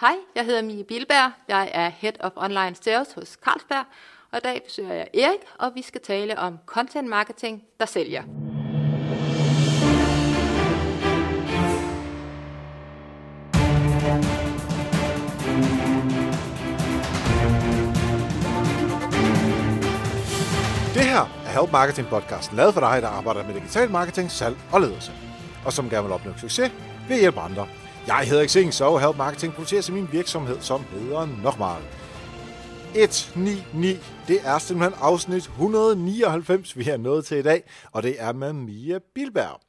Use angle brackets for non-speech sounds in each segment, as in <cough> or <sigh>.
Hej, jeg hedder Mie Bilberg. Jeg er Head of Online Sales hos Carlsberg, og i dag besøger jeg Erik, og vi skal tale om content marketing, der sælger. Det her er Help Marketing Podcast, lavet for dig, der arbejder med digital marketing, salg og ledelse, og som gerne vil opnå succes ved at hjælpe andre. Jeg hedder Xing, så Help Marketing producerer til min virksomhed, som hedder Normal. 199, det er simpelthen afsnit 199, vi er nået til i dag, og det er med Mia Bilberg.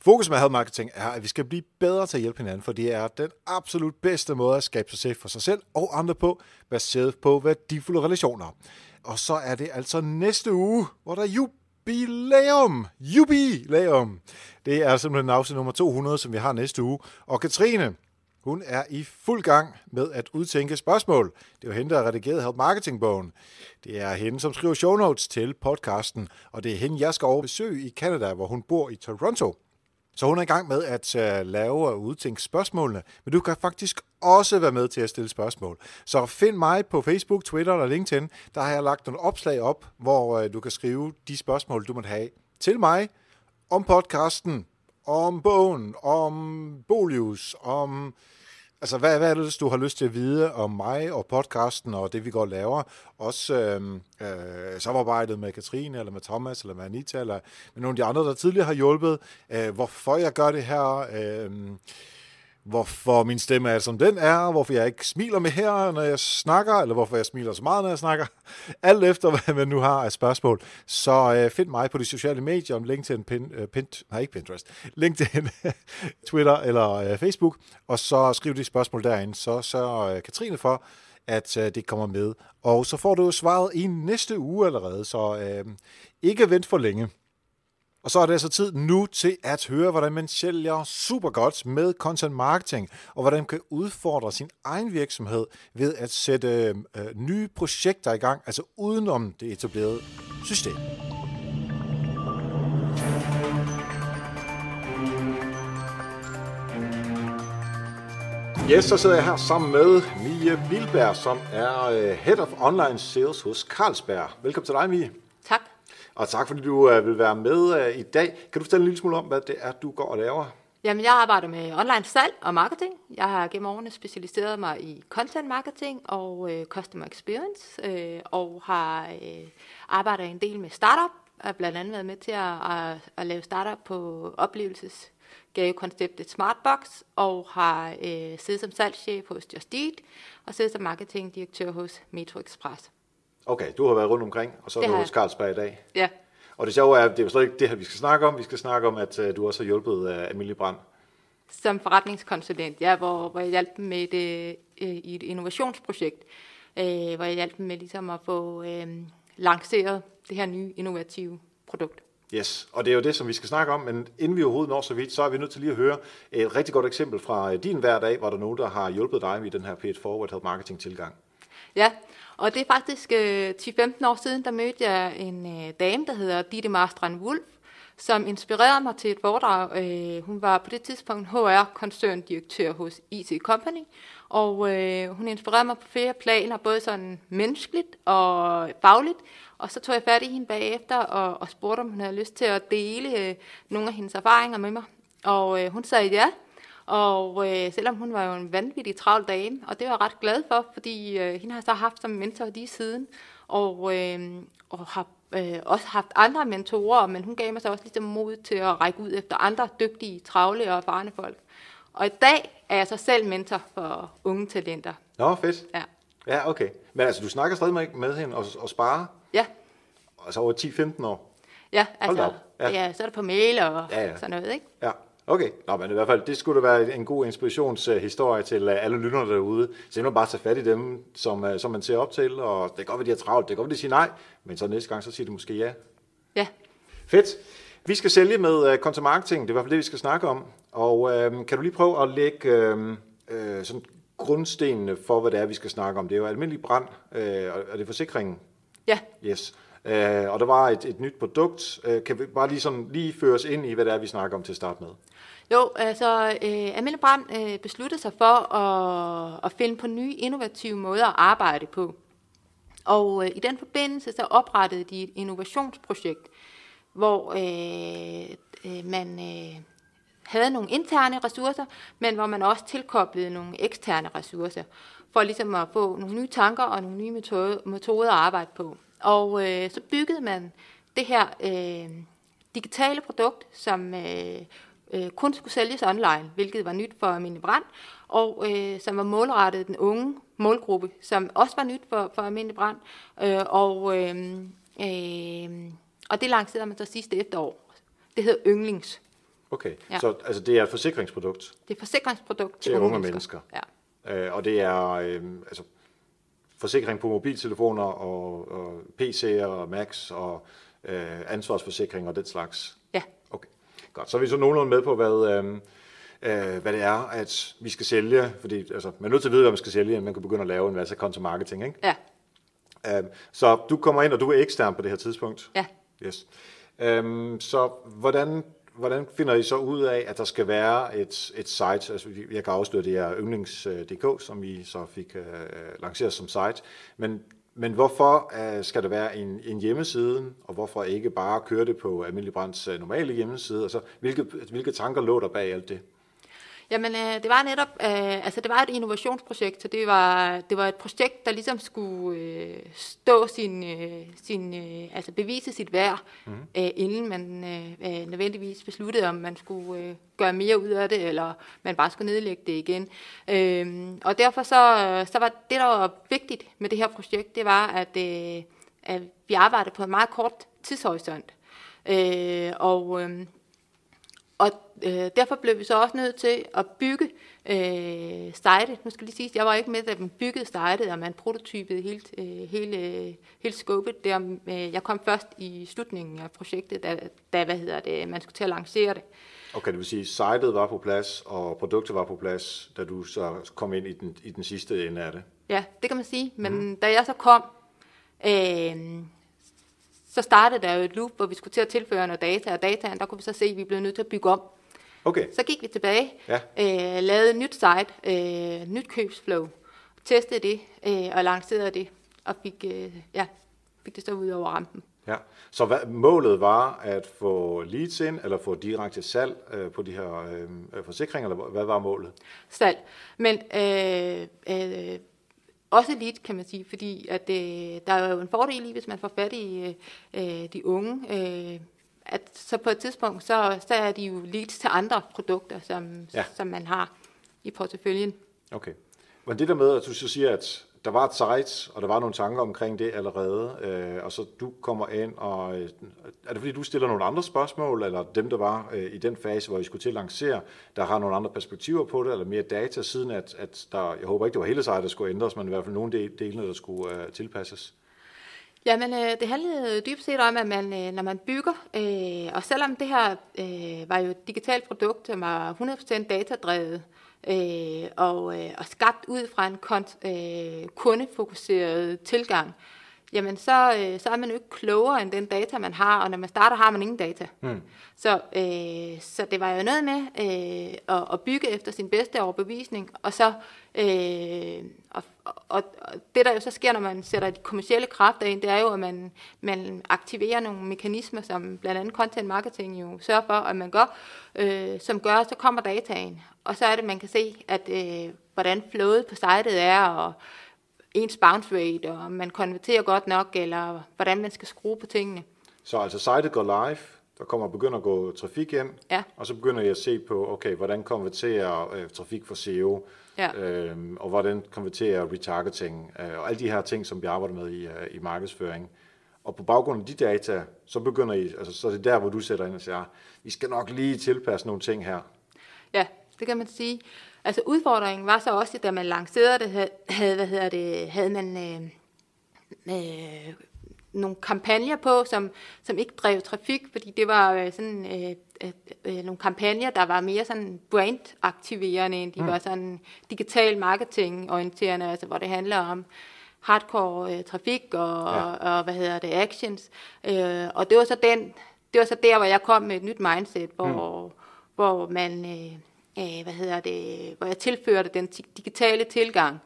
Fokus med Help Marketing er, at vi skal blive bedre til at hjælpe hinanden, for det er den absolut bedste måde at skabe succes for sig selv og andre på, baseret på værdifulde relationer. Og så er det altså næste uge, hvor der er jubilæum. Jubilæum. Det er simpelthen afsnit nummer 200, som vi har næste uge. Og Katrine, hun er i fuld gang med at udtænke spørgsmål. Det er jo hende, der har redigeret Help Marketing-bogen. Det er hende, som skriver show notes til podcasten, og det er hende, jeg skal over besøge i Canada, hvor hun bor i Toronto. Så hun er i gang med at uh, lave og udtænke spørgsmålene, men du kan faktisk også være med til at stille spørgsmål. Så find mig på Facebook, Twitter eller LinkedIn. Der har jeg lagt nogle opslag op, hvor uh, du kan skrive de spørgsmål, du måtte have til mig om podcasten, om bogen, om Bolius, om Altså, hvad, hvad er det, du har lyst til at vide om mig og podcasten og det, vi går og laver? Også øh, øh, samarbejdet med Katrine, eller med Thomas, eller med Anita, eller med nogle af de andre, der tidligere har hjulpet. Øh, hvorfor jeg gør det her? Øh, hvorfor min stemme er, som den er, hvorfor jeg ikke smiler med her, når jeg snakker, eller hvorfor jeg smiler så meget, når jeg snakker. <laughs> Alt efter, <laughs> hvad man nu har af spørgsmål. Så øh, find mig på de sociale medier, om LinkedIn, pin, øh, pin, nej ikke Pinterest, <laughs> LinkedIn, Twitter eller øh, Facebook, og så skriv de spørgsmål derinde, så sørger øh, Katrine for, at øh, det kommer med. Og så får du svaret i næste uge allerede, så øh, ikke vent for længe. Og så er det altså tid nu til at høre, hvordan man sælger super godt med content marketing, og hvordan man kan udfordre sin egen virksomhed ved at sætte øh, nye projekter i gang, altså udenom det etablerede system. Yes, så sidder jeg her sammen med Mie Bilberg, som er øh, Head of Online Sales hos Carlsberg. Velkommen til dig, Mie. Tak. Og tak fordi du øh, vil være med øh, i dag. Kan du fortælle en lille smule om, hvad det er, du går og laver? Jamen, jeg arbejder med online salg og marketing. Jeg har gennem årene specialiseret mig i content marketing og øh, customer experience, øh, og har øh, arbejdet en del med startup, og blandt andet været med til at, at, at lave startup på oplevelsesgavekonceptet Smartbox, og har øh, siddet som salgschef hos Just Eat, og siddet som marketingdirektør hos Metro Express. Okay, du har været rundt omkring, og så er Det du hos. Carlsberg i dag. Ja, Og det sjove er, at det er jo slet ikke det her, vi skal snakke om. Vi skal snakke om, at uh, du også har hjulpet uh, Amelie Brand. som forretningskonsulent, ja, hvor, hvor jeg hjalp dem med et, øh, i et innovationsprojekt, øh, hvor jeg hjalp dem med ligesom at få øh, lanceret det her nye innovative produkt. Yes, og det er jo det, som vi skal snakke om, men inden vi overhovedet når så vidt, så er vi nødt til lige at høre et rigtig godt eksempel fra øh, din hverdag, hvor der er nogen, der har hjulpet dig med den her It Forward Help Marketing tilgang. Ja, og det er faktisk øh, 10-15 år siden, der mødte jeg en øh, dame, der hedder Ditte Marstrand Wolf, som inspirerede mig til et foredrag. Øh, hun var på det tidspunkt HR-koncerndirektør hos IT Company, og øh, hun inspirerede mig på flere planer, både sådan menneskeligt og fagligt. Og så tog jeg fat i hende bagefter og, og spurgte, om hun havde lyst til at dele øh, nogle af hendes erfaringer med mig. Og øh, hun sagde ja. Og øh, selvom hun var jo en vanvittig travl dame, og det var jeg ret glad for, fordi øh, hende har så haft som mentor lige siden, og, øh, og har øh, også haft andre mentorer, men hun gav mig så også ligesom mod til at række ud efter andre dygtige, travle og erfarne folk. Og i dag er jeg så selv mentor for unge talenter. Nå, fedt. Ja, Ja, okay. Men altså, du snakker stadig med, hende og, og sparer, ja, altså over 10-15 år. ja altså, ja, så er det på mail og Ja, ja. sådan noget, ikke? Ja, okay. Nå, men i hvert fald, det skulle da være en god inspirationshistorie til øh, alle lytterne derude. Så simpelthen bare tage fat i dem, som, øh, som man ser op til, og det kan godt være, de er travlt, det kan godt være, de siger nej, men så næste gang, så siger de måske ja. Ja, Fedt. Vi skal sælge med uh, content marketing, det er i hvert fald det, vi skal snakke om. Og uh, kan du lige prøve at lægge uh, uh, sådan grundstenene for, hvad det er, vi skal snakke om? Det er jo almindelig brand, uh, og det er forsikringen. ja. Yes. Uh, og der var et, et nyt produkt. Uh, kan vi bare lige, sådan, lige føre os ind i, hvad det er, vi snakker om til at starte med? Jo, altså øh, Amelie Brandt øh, besluttede sig for at, at finde på nye innovative måder at arbejde på. Og øh, i den forbindelse så oprettede de et innovationsprojekt, hvor øh, øh, man øh, havde nogle interne ressourcer, men hvor man også tilkoblede nogle eksterne ressourcer, for ligesom at få nogle nye tanker og nogle nye metode, metoder at arbejde på. Og øh, så byggede man det her øh, digitale produkt, som øh, øh, kun skulle sælges online, hvilket var nyt for Almindelig Brand, og øh, som var målrettet den unge målgruppe, som også var nyt for, for Almindelig Brand. Øh, og, øh, øh, og det lancerede man så sidste efterår. Det hedder Yndlings. Okay, ja. så altså, det er et forsikringsprodukt? Det er et forsikringsprodukt til, til unge mennesker. mennesker. Ja. Øh, og det er øh, altså, forsikring på mobiltelefoner og, og PC'er og Macs og øh, ansvarsforsikring og den slags? Godt. Så er vi så nogenlunde med på, hvad, øh, øh, hvad det er, at vi skal sælge. Fordi altså, man er nødt til at vide, hvad man skal sælge, inden man kan begynde at lave en masse content marketing, ikke? Ja. Øh, så du kommer ind, og du er ekstern på det her tidspunkt? Ja. Yes. Øh, så hvordan hvordan finder I så ud af, at der skal være et, et site, altså jeg kan afsløre, det er yndlings.dk, som I så fik uh, lanceret som site, men, men hvorfor øh, skal der være en, en hjemmeside, og hvorfor ikke bare køre det på Almindelig Brands øh, normale hjemmeside? Altså, hvilke, altså, hvilke tanker lå der bag alt det? Jamen, øh, det var netop, øh, altså det var et innovationsprojekt, så det var, det var et projekt, der ligesom skulle øh, stå sin, øh, sin øh, altså bevise sit værd, mm. øh, inden man øh, øh, nødvendigvis besluttede, om man skulle øh, gøre mere ud af det, eller man bare skulle nedlægge det igen. Øh, og derfor så, så var det, der var vigtigt med det her projekt, det var, at, øh, at vi arbejdede på en meget kort tidshorisont. Øh, og øh, og øh, derfor blev vi så også nødt til at bygge øh, sitet. Nu skal lige sige, jeg var ikke med, da man byggede sitet, og man prototypede helt, øh, hele, hele scopet. Der, øh, jeg kom først i slutningen af projektet, da, da hvad hedder det, man skulle til at lancere det. Okay, det vil sige, sitet var på plads, og produktet var på plads, da du så kom ind i den, i den sidste ende af det? Ja, det kan man sige. Men mm. da jeg så kom, øh, så startede der jo et loop, hvor vi skulle til at tilføre noget data, og dataen, der kunne vi så se, at vi blev nødt til at bygge om. Okay. Så gik vi tilbage, ja. øh, lavede et nyt site, øh, nyt købsflow, testede det øh, og lancerede det, og fik, øh, ja, fik det så ud over rampen. Ja, så hvad, målet var at få leads ind, eller få direkte salg øh, på de her øh, forsikringer, eller hvad var målet? Salg, men øh, øh, også lidt, kan man sige, fordi at, øh, der er jo en fordel i, hvis man får fat i øh, de unge, øh, at så på et tidspunkt, så, så er de jo leads til andre produkter, som, ja. som man har i porteføljen. Okay. Men det der med, at du så siger, at der var et site, og der var nogle tanker omkring det allerede, øh, og så du kommer ind, og øh, er det fordi, du stiller nogle andre spørgsmål, eller dem, der var øh, i den fase, hvor I skulle til at lancere, der har nogle andre perspektiver på det, eller mere data, siden at, at der, jeg håber ikke, det var hele sejt, der skulle ændres, men i hvert fald nogle del, delene, der skulle øh, tilpasses? Jamen, øh, det handlede dybest set om, at man, øh, når man bygger, øh, og selvom det her øh, var jo et digitalt produkt, som var 100% datadrevet, øh, og, øh, og skabt ud fra en kont, øh, kundefokuseret tilgang, jamen så, øh, så er man jo ikke klogere end den data, man har, og når man starter, har man ingen data. Mm. Så, øh, så det var jo noget med øh, at, at bygge efter sin bedste overbevisning, og så øh, og, og, og det der jo så sker, når man sætter de kommersielle kræfter ind, det er jo, at man, man aktiverer nogle mekanismer, som blandt andet content marketing jo sørger for, at man gør, øh, som gør, så kommer dataen, og så er det, man kan se, at øh, hvordan flowet på sitet er, og ens bounce rate, og om man konverterer godt nok, eller hvordan man skal skrue på tingene. Så altså sitet går live, der kommer begynder at gå trafik ind, ja. og så begynder jeg at se på, okay, hvordan konverterer øh, trafik for SEO, ja. øhm, og hvordan konverterer retargeting, øh, og alle de her ting, som vi arbejder med i, øh, i markedsføring. Og på baggrund af de data, så begynder I, altså så er det der, hvor du sætter ind og siger, vi skal nok lige tilpasse nogle ting her. Ja, det kan man sige. Altså udfordringen var så også, da man lancerede det, havde, hvad hedder det, havde man øh, øh, nogle kampagner på, som, som ikke drev trafik, fordi det var øh, sådan øh, øh, øh, nogle kampagner, der var mere sådan brand-aktiverende, end de mm. var sådan digital marketing-orienterende, altså hvor det handler om hardcore øh, trafik og, ja. og, og, hvad hedder det, actions. Øh, og det var så den, det var så der, hvor jeg kom med et nyt mindset, hvor, mm hvor man, øh, øh, hvad hedder det, hvor jeg tilførte den digitale tilgang.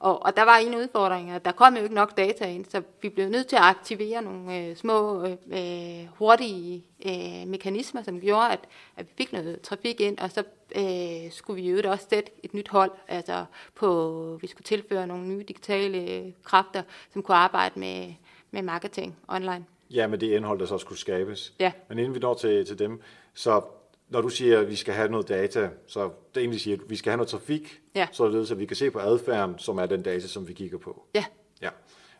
Og, og der var en udfordring, at der kom jo ikke nok data ind, så vi blev nødt til at aktivere nogle øh, små, øh, hurtige øh, mekanismer, som gjorde, at, at vi fik noget trafik ind, og så øh, skulle vi jo også sætte et nyt hold, altså på, vi skulle tilføre nogle nye digitale kræfter, som kunne arbejde med, med marketing online. Ja, med det indhold, der så skulle skabes. Ja. Men inden vi når til, til dem, så når du siger, at vi skal have noget data, så det egentlig siger, at vi skal have noget trafik, ja. således at vi kan se på adfærden, som er den data, som vi kigger på. Ja. Ja,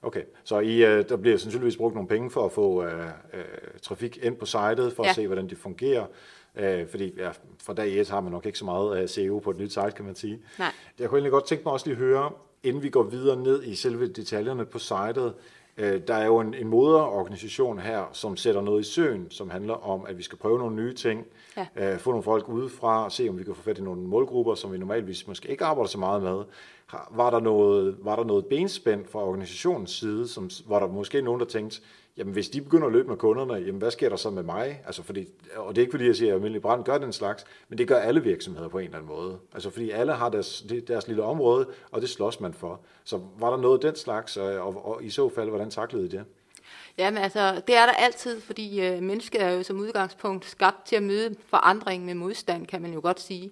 okay. Så I, øh, der bliver sandsynligvis brugt nogle penge for at få uh, uh, trafik ind på sitet, for ja. at se, hvordan det fungerer. Uh, fordi ja, fra dag 1 har man nok ikke så meget uh, SEO på et nyt site, kan man sige. Nej. Jeg kunne egentlig godt tænke mig også lige at høre, inden vi går videre ned i selve detaljerne på sitet, Øh, der er jo en, en moderorganisation her, som sætter noget i søen, som handler om, at vi skal prøve nogle nye ting, ja. øh, få nogle folk udefra, se om vi kan få fat i nogle målgrupper, som vi normalvis måske ikke arbejder så meget med. Var der noget, var der noget benspænd fra organisationens side, som, var der måske nogen, der tænkte, jamen hvis de begynder at løbe med kunderne, jamen hvad sker der så med mig? Altså fordi, og det er ikke fordi, jeg siger, at almindelig brand gør den slags, men det gør alle virksomheder på en eller anden måde. Altså fordi alle har deres, deres lille område, og det slås man for. Så var der noget af den slags, og, og, og i så fald, hvordan taklede I det? Jamen altså, det er der altid, fordi øh, mennesket er jo som udgangspunkt skabt til at møde forandring med modstand, kan man jo godt sige.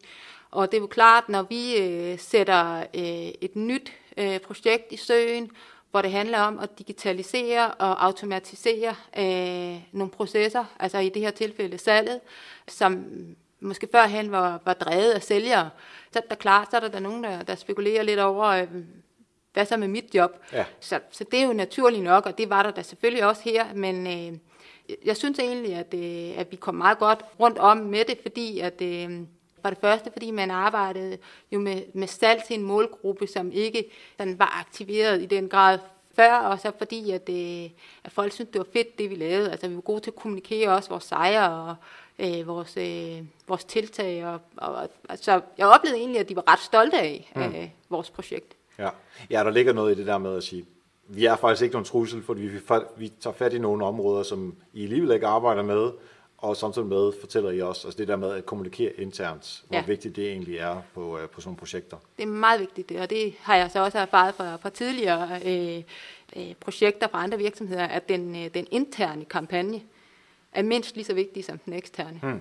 Og det er jo klart, når vi øh, sætter øh, et nyt øh, projekt i søen, hvor det handler om at digitalisere og automatisere øh, nogle processer, altså i det her tilfælde salget, som måske førhen var, var drevet af sælgere. Så er der klart, så er der, der nogen, der, der spekulerer lidt over, øh, hvad så med mit job? Ja. Så, så det er jo naturligt nok, og det var der da selvfølgelig også her, men øh, jeg synes egentlig, at, øh, at vi kom meget godt rundt om med det, fordi at... Øh, for det første, fordi man arbejdede jo med, med salg til en målgruppe, som ikke sådan var aktiveret i den grad før, og så fordi, at, øh, at folk syntes, det var fedt, det vi lavede. Altså, vi var gode til at kommunikere også vores sejre og øh, vores, øh, vores tiltag. Og, og, altså, jeg oplevede egentlig, at de var ret stolte af mm. øh, vores projekt. Ja. ja, der ligger noget i det der med at sige, vi er faktisk ikke nogen trussel, fordi vi, vi tager fat i nogle områder, som I alligevel ikke arbejder med, og samtidig med fortæller I også, altså det der med at kommunikere internt, hvor ja. vigtigt det egentlig er på, øh, på sådan nogle projekter. Det er meget vigtigt, og det har jeg så også erfaret fra, fra tidligere øh, øh, projekter fra andre virksomheder, at den, øh, den interne kampagne er mindst lige så vigtig som den eksterne. Hmm.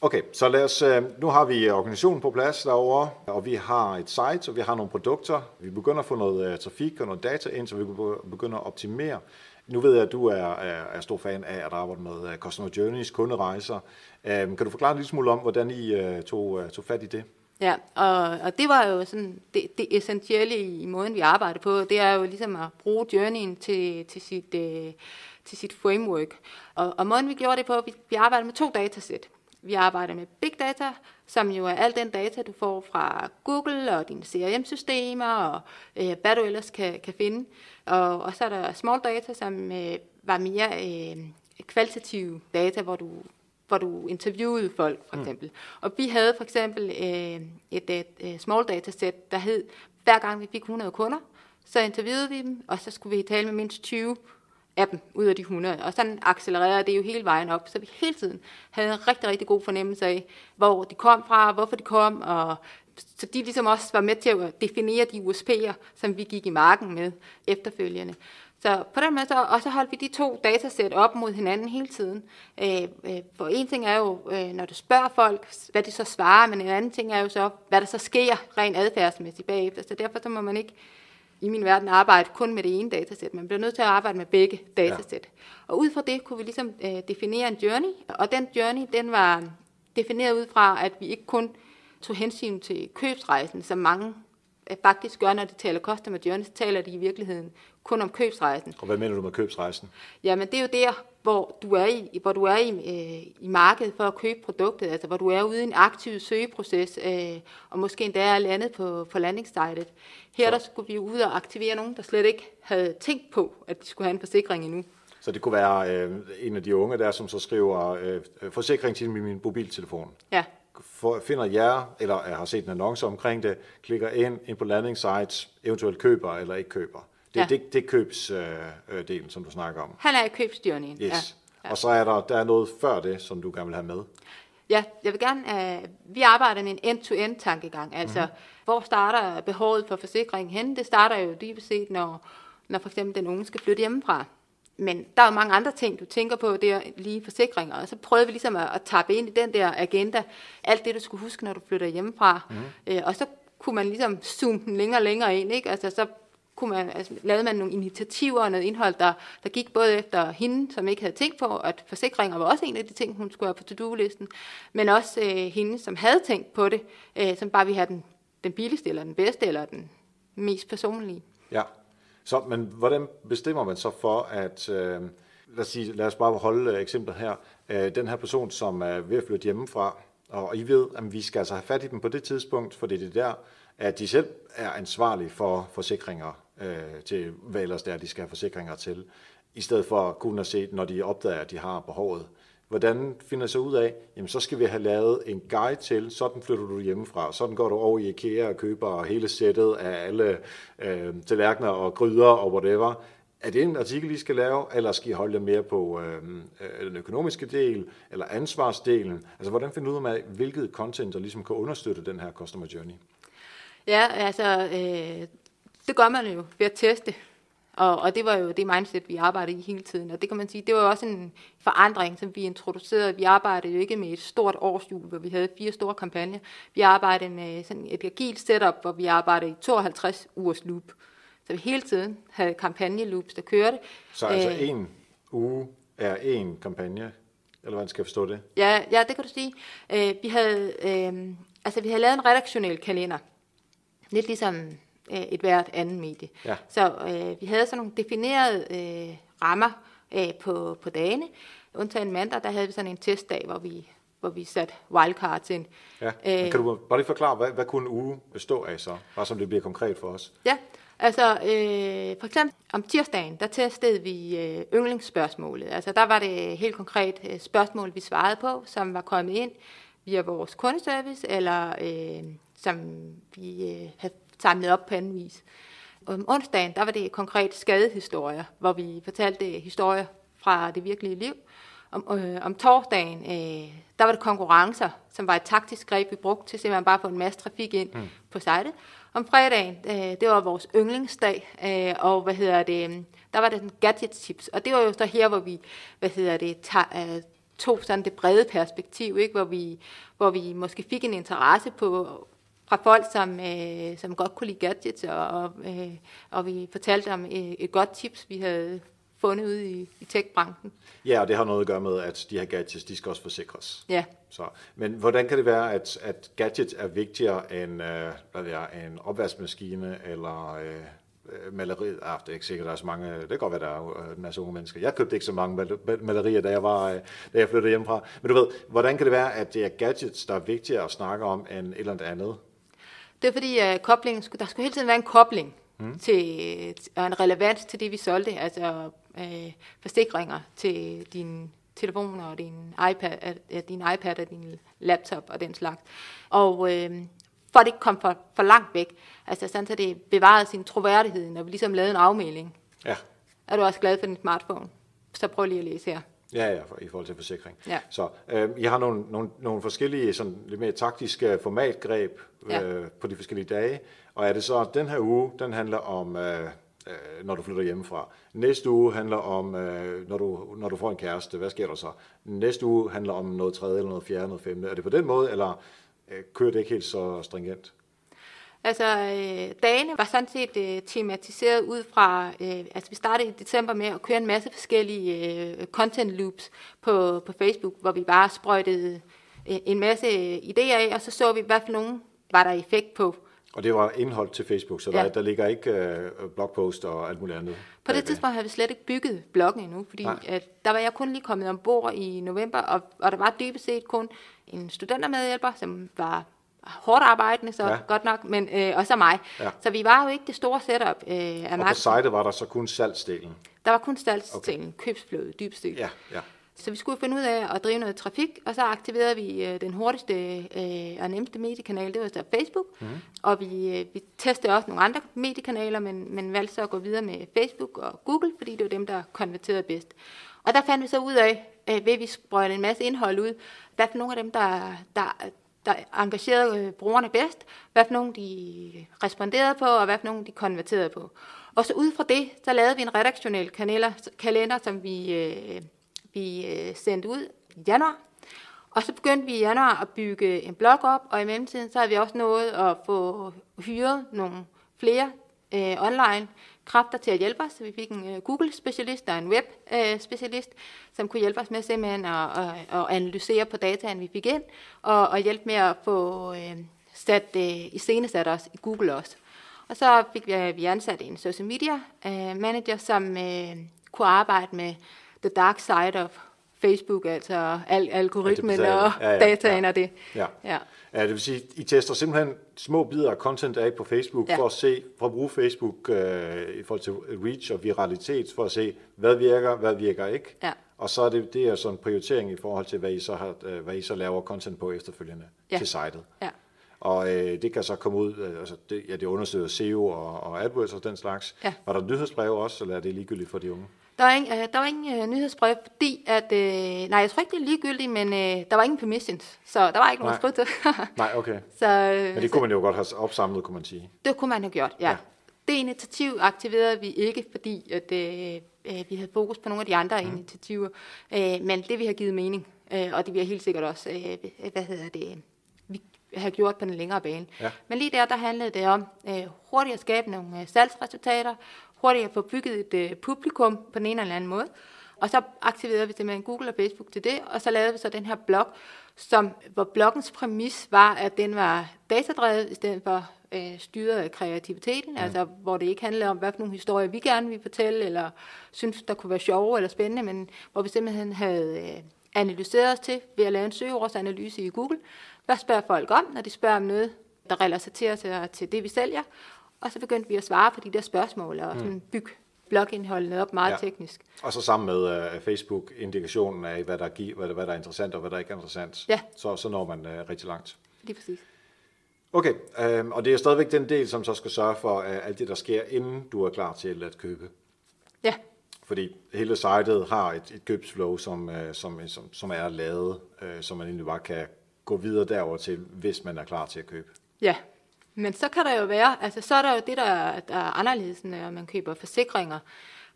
Okay, så lad os, øh, nu har vi organisationen på plads derovre, og vi har et site, og vi har nogle produkter. Vi begynder at få noget trafik og noget data ind, så vi begynder at optimere. Nu ved jeg, at du er, er, er stor fan af at arbejde med øh, Customer Journeys, kunderejser. Øhm, kan du forklare lidt smule om, hvordan I uh, tog, uh, tog fat i det? Ja, og, og det var jo sådan, det, det essentielle i måden, vi arbejder på, det er jo ligesom at bruge journeyen til, til, sit, uh, til sit framework. Og, og måden, vi gjorde det på, vi, vi arbejdede med to datasæt. Vi arbejder med big data, som jo er al den data, du får fra Google og dine CRM-systemer og øh, hvad du ellers kan, kan finde. Og, og så er der small data, som øh, var mere øh, kvalitative data, hvor du hvor du interviewede folk, for mm. eksempel. Mm. Og vi havde for eksempel øh, et, et, et small datasæt, der hed, hver gang vi fik 100 kunder, så interviewede vi dem, og så skulle vi tale med mindst 20 af dem ud af de 100. Og sådan accelererede det jo hele vejen op, så vi hele tiden havde en rigtig, rigtig god fornemmelse af, hvor de kom fra, hvorfor de kom, og så de ligesom også var med til at definere de USP'er, som vi gik i marken med efterfølgende. Så på den måde, så, og så holdt vi de to datasæt op mod hinanden hele tiden. Øh, øh, for en ting er jo, øh, når du spørger folk, hvad de så svarer, men en anden ting er jo så, hvad der så sker rent adfærdsmæssigt bagefter. Så derfor så må man ikke i min verden arbejde kun med det ene datasæt. Man bliver nødt til at arbejde med begge datasæt. Ja. Og ud fra det kunne vi ligesom øh, definere en journey, og den journey, den var defineret ud fra, at vi ikke kun tog hensyn til købsrejsen, som mange faktisk gør, når de taler customer journey, så taler de i virkeligheden kun om købsrejsen. Og hvad mener du med købsrejsen? Jamen, det er jo der, hvor du er i, hvor du er i, øh, i markedet for at købe produktet, altså hvor du er ude i en aktiv søgeproces, øh, og måske endda er landet på, på landingssitet. Her der skulle vi ud og aktivere nogen, der slet ikke havde tænkt på, at de skulle have en forsikring endnu. Så det kunne være øh, en af de unge der, som så skriver øh, forsikring til min mobiltelefon. Ja. Finder jer, eller har set en annonce omkring det, klikker ind, ind på landingssites, eventuelt køber eller ikke køber. Det, ja. det, det er købsdelen, øh, som du snakker om. Han er i købsstyrningen, yes. ja. ja. Og så er der, der er noget før det, som du gerne vil have med. Ja, jeg vil gerne, uh, vi arbejder med en end-to-end tankegang, altså mm. hvor starter behovet for forsikring hen? Det starter jo dybest set, når, når for eksempel den unge skal flytte hjemmefra. Men der er jo mange andre ting, du tænker på, det er lige forsikringer, og så prøvede vi ligesom at, at tappe ind i den der agenda, alt det, du skulle huske, når du flytter hjemmefra. Mm. Uh, og så kunne man ligesom zoome den længere og længere ind, ikke? Altså så kunne man, altså, lavede man nogle initiativer og noget indhold, der, der gik både efter hende, som ikke havde tænkt på, at forsikringer var også en af de ting, hun skulle have på to-do-listen, men også øh, hende, som havde tænkt på det, øh, som bare ville have den, den billigste, eller den bedste, eller den mest personlige. Ja, så, men hvordan bestemmer man så for, at, øh, lad, os sige, lad os bare holde øh, eksemplet her, øh, den her person, som er ved at flytte hjemmefra, og I ved, at vi skal altså have fat i dem på det tidspunkt, for det er det der, at de selv er ansvarlige for forsikringer øh, til, hvad ellers det er, de skal have forsikringer til, i stedet for at kunne se, når de opdager, at de har behovet. Hvordan finder sig ud af, jamen så skal vi have lavet en guide til, sådan flytter du hjemmefra, sådan går du over i IKEA og køber hele sættet af alle øh, tallerkener og gryder og whatever. Er det en artikel, I skal lave, eller skal I holde jer mere på øh, øh, den økonomiske del, eller ansvarsdelen? Altså, hvordan finder du ud af, hvilket content, der ligesom kan understøtte den her customer journey? Ja, altså, øh, det gør man jo ved at teste. Og, og det var jo det mindset, vi arbejdede i hele tiden. Og det kan man sige, det var også en forandring, som vi introducerede. Vi arbejdede jo ikke med et stort årsjul, hvor vi havde fire store kampagner. Vi arbejdede med sådan et agilt setup, hvor vi arbejdede i 52 ugers loop. Så vi hele tiden havde kampagneloops, der kørte. Så altså Æh, en uge er en kampagne, eller hvordan skal jeg forstå det? Ja, ja det kan du sige. Æh, vi, havde, øh, altså, vi havde lavet en redaktionel kalender. Lidt ligesom øh, et hvert andet medie. Ja. Så øh, vi havde sådan nogle definerede øh, rammer øh, på, på dagene. Undtagen mandag, der havde vi sådan en testdag, hvor vi hvor vi satte wildcards ind. Ja. Øh, kan du bare lige forklare, hvad, hvad kunne en uge bestå af så? Bare som det bliver konkret for os. Ja, altså øh, for eksempel om tirsdagen, der testede vi øh, yndlingsspørgsmålet. Altså der var det helt konkret øh, spørgsmål, vi svarede på, som var kommet ind via vores kundeservice, eller øh, som vi øh, havde samlet op på anden vis. Om onsdagen, der var det konkret skadehistorier, hvor vi fortalte historier fra det virkelige liv. Om, øh, om torsdagen, øh, der var det konkurrencer, som var et taktisk greb, vi brugte til simpelthen bare at få en masse trafik ind mm. på sitet. Om fredagen, øh, det var vores yndlingsdag, øh, og hvad hedder det, der var det en gadget tips, og det var jo så her, hvor vi, hvad hedder det, tager, øh, tog sådan det brede perspektiv, ikke? Hvor, vi, hvor vi måske fik en interesse på, fra folk, som, øh, som godt kunne lide gadgets, og, og, øh, og vi fortalte om et, et godt tips, vi havde fundet ude i, i tech-branchen. Ja, og det har noget at gøre med, at de her gadgets, de skal også forsikres. Ja. Så, men hvordan kan det være, at, at gadgets er vigtigere end øh, hvad det er, en opvaskemaskine eller øh, øh maleriet. Ah, det er ikke sikkert, der er så mange. Det kan godt være, der er en masse unge mennesker. Jeg købte ikke så mange malerier, da jeg, var, øh, da jeg flyttede hjemmefra. Men du ved, hvordan kan det være, at det er gadgets, der er vigtigere at snakke om end et eller andet? Det er fordi, at koblingen, der skulle hele tiden være en kobling mm. til, og en relevans til det, vi solgte. Altså øh, forsikringer til din telefon og din iPad, øh, din iPad og din laptop og den slags. Og øh, for at det ikke kom for, for langt væk, altså sådan, så det bevarede sin troværdighed, når vi ligesom lavede en afmelding. Ja. Er du også glad for din smartphone? Så prøv lige at læse her. Ja, ja, for, i forhold til forsikring. Ja. Så øh, I har nogle, nogle, nogle forskellige sådan lidt mere taktiske formatgreb øh, ja. på de forskellige dage. Og er det så, at den her uge, den handler om, øh, øh, når du flytter hjemmefra. Næste uge handler om, øh, når, du, når du får en kæreste. Hvad sker der så? Næste uge handler om noget tredje, eller noget fjerde, noget femte. Er det på den måde, eller øh, kører det ikke helt så stringent? Altså, øh, dagene var sådan set øh, tematiseret ud fra, øh, altså vi startede i december med at køre en masse forskellige øh, content loops på, på Facebook, hvor vi bare sprøjtede øh, en masse idéer af, og så så vi, hvad for nogen var der effekt på. Og det var indhold til Facebook, så der, ja. der ligger ikke øh, blogpost og alt muligt andet? På det tidspunkt havde vi slet ikke bygget bloggen endnu, fordi at der var jeg kun lige kommet ombord i november, og, og der var dybest set kun en studentermedhjælper, som var hårdt arbejdende, så ja. godt nok, men øh, også mig. Ja. Så vi var jo ikke det store setup øh, af Og på site var der så kun salgsdelen? Der var kun salgsdelen, okay. købsfløde, dybest set. Ja, ja. Så vi skulle finde ud af at drive noget trafik, og så aktiverede vi øh, den hurtigste øh, og nemmeste mediekanal, det var så Facebook. Mm. Og vi, øh, vi testede også nogle andre mediekanaler, men, men valgte så at gå videre med Facebook og Google, fordi det var dem, der konverterede bedst. Og der fandt vi så ud af, øh, ved at vi sprøjter en masse indhold ud. Hvad for nogle af dem, der, der, der engagerede øh, brugerne bedst, hvad for nogle de responderede på, og hvad for nogle de konverterede på. Og så ud fra det, så lavede vi en redaktionel kalender, kalender som vi, øh, vi øh, sendte ud i januar. Og så begyndte vi i januar at bygge en blog op, og i mellemtiden så har vi også nået at få hyret nogle flere øh, online kræfter til at hjælpe os. Så vi fik en øh, Google-specialist og en web-specialist, som kunne hjælpe os med simpelthen at, at, at analysere på dataen, vi fik ind, og, og hjælpe med at få øh, sat, øh, i scenesat os i Google også. Og så fik vi, øh, vi ansat en social media øh, manager, som øh, kunne arbejde med the dark side of Facebook, altså al- algoritmen Ja, og. Ja, ja, dataen ja. og det. Ja. Ja. Ja, det vil sige, I tester simpelthen små bidder af content af på Facebook, ja. For at se, for at bruge Facebook øh, i forhold til reach og viralitet, for at se, hvad virker, hvad virker ikke. Ja. Og så er det, det er sådan en prioritering i forhold til, hvad I så, har, øh, hvad I så laver content på efterfølgende Ja. til sitet. Ja. Og øh, det kan så komme ud, øh, altså det, ja, det understøtter SEO og, og AdWords og den slags. Ja. Var der nyhedsbreve også, eller er det ligegyldigt for de unge? Der var ingen, øh, der var ingen øh, nyhedsbrev, fordi at, øh, nej, jeg tror ikke, det er ligegyldigt, men øh, der var ingen permissions, så der var ikke nogen skridt til. <laughs> Nej, okay. så, øh, Men det kunne man jo godt have opsamlet, kunne man sige. det kunne man have gjort, ja. Ja. Det initiativ aktiverede vi ikke, fordi at, øh, øh, vi havde fokus på nogle af de andre mm. initiativer, øh, men det vi har givet mening, øh, og det vi har helt sikkert også, øh, hvad hedder det, vi har gjort på den længere bane. Ja. Men lige der, der handlede det om øh, hurtigt at skabe nogle øh, salgsresultater, hurtigt at få bygget et øh, publikum på den ene eller anden måde, og så aktiverede vi simpelthen Google og Facebook til det, og så lavede vi så den her blog, som, hvor bloggens præmis var, at den var datadrevet, i stedet for øh, styret af kreativiteten, mm. altså hvor det ikke handlede om, hvad for nogle historier vi gerne ville fortælle, eller synes, der kunne være sjove eller spændende, men hvor vi simpelthen havde øh, analyseret os til ved at lave en søgeordsanalyse i Google. Hvad spørger folk om, når de spørger om noget, der relaterer sig til det, vi sælger? Og så begyndte vi at svare på de der spørgsmål og sådan bygge blogindholdet op meget Ja. teknisk. Og så sammen med uh, Facebook-indikationen af, hvad der, giver, hvad, der, hvad der er interessant og hvad der ikke er interessant, Ja. så, så når man uh, rigtig langt. Lige præcis. Okay, øhm, og det er stadigvæk den del, som så skal sørge for uh, alt det, der sker, inden du er klar til at købe. Ja, Fordi hele sitet har et, et købsflow, som, uh, som, som, som er lavet, uh, som man egentlig bare kan gå videre derover til, hvis man er klar til at købe. Ja, men så kan der jo være, altså så er der jo det, der, der er anderledes, når man køber forsikringer,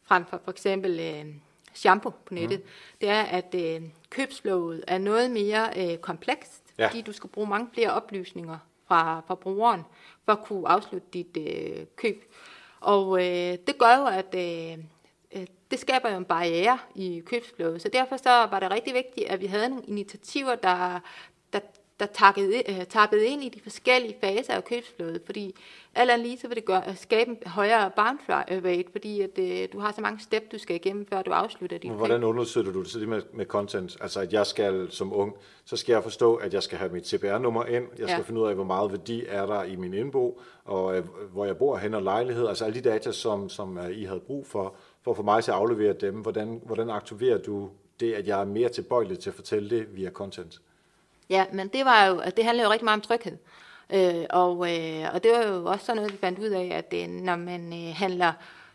frem for for eksempel øh, shampoo på nettet. Mm. Det er, at øh, købsflowet er noget mere øh, komplekst, Ja. ja. fordi du skal bruge mange flere oplysninger fra, fra brugeren, for at kunne afslutte dit øh, køb. Og øh, det gør jo, at øh, øh, det skaber jo en barriere i købsflowet. Så derfor så var det rigtig vigtigt, at vi havde nogle initiativer, der, der, takkede, øh, tappede ind i de forskellige faser af købsflowet, fordi alt andet lige så vil det gøre, skabe en højere bounce rate, fordi at, øh, du har så mange step, du skal igennem, før du afslutter køb. Hvordan understøtter du det, så det med, med content? Altså, at jeg skal som ung, så skal jeg forstå, at jeg skal have mit CPR-nummer ind. Jeg skal Ja. finde ud af, hvor meget værdi er der i min indbo, og øh, hvor jeg bor hen og lejlighed. Altså alle de data, som, som øh, I havde brug for, for at få mig til at aflevere dem. Hvordan, hvordan aktiverer du det, at jeg er mere tilbøjelig til at fortælle det via content? Ja, men det var jo, det handler jo rigtig meget om tryghed. Øh, og, øh, og det var jo også sådan noget, vi fandt ud af, at øh, når man øh, handler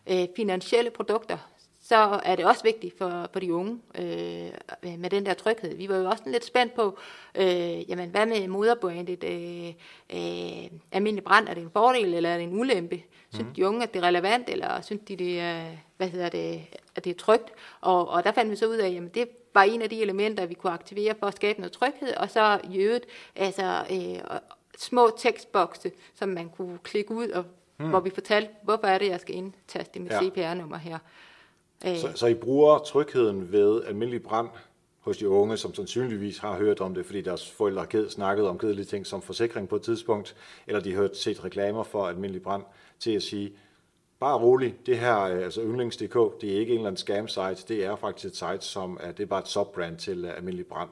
øh, finansielle produkter, så er det også vigtigt for, for de unge øh, med den der tryghed. Vi var jo også lidt spændt på, øh, jamen hvad med moderbrandet? Øh, øh, almindelig brand, er det en fordel eller er det en ulempe? Synes de unge, at det er relevant, eller synes de, det er, hvad hedder det, at det er trygt? Og, og der fandt vi så ud af, jamen det var en af de elementer, vi kunne aktivere for at skabe noget tryghed, og så i øvrigt altså, øh, små tekstbokse, som man kunne klikke ud, og hmm. hvor vi fortalte, hvorfor er det, jeg skal indtaste mit Ja. CPR-nummer her. Øh, Så, så I bruger trygheden ved almindelig brand hos de unge, som sandsynligvis har hørt om det, fordi deres forældre har ked, snakket om kedelige ting som forsikring på et tidspunkt, eller de har hørt set reklamer for almindelig brand, til at sige, bare rolig, det her, øh, altså yndlings.dk, det er ikke en eller anden scam site, det er faktisk et site, som er, det er bare et subbrand til uh, almindelig brand.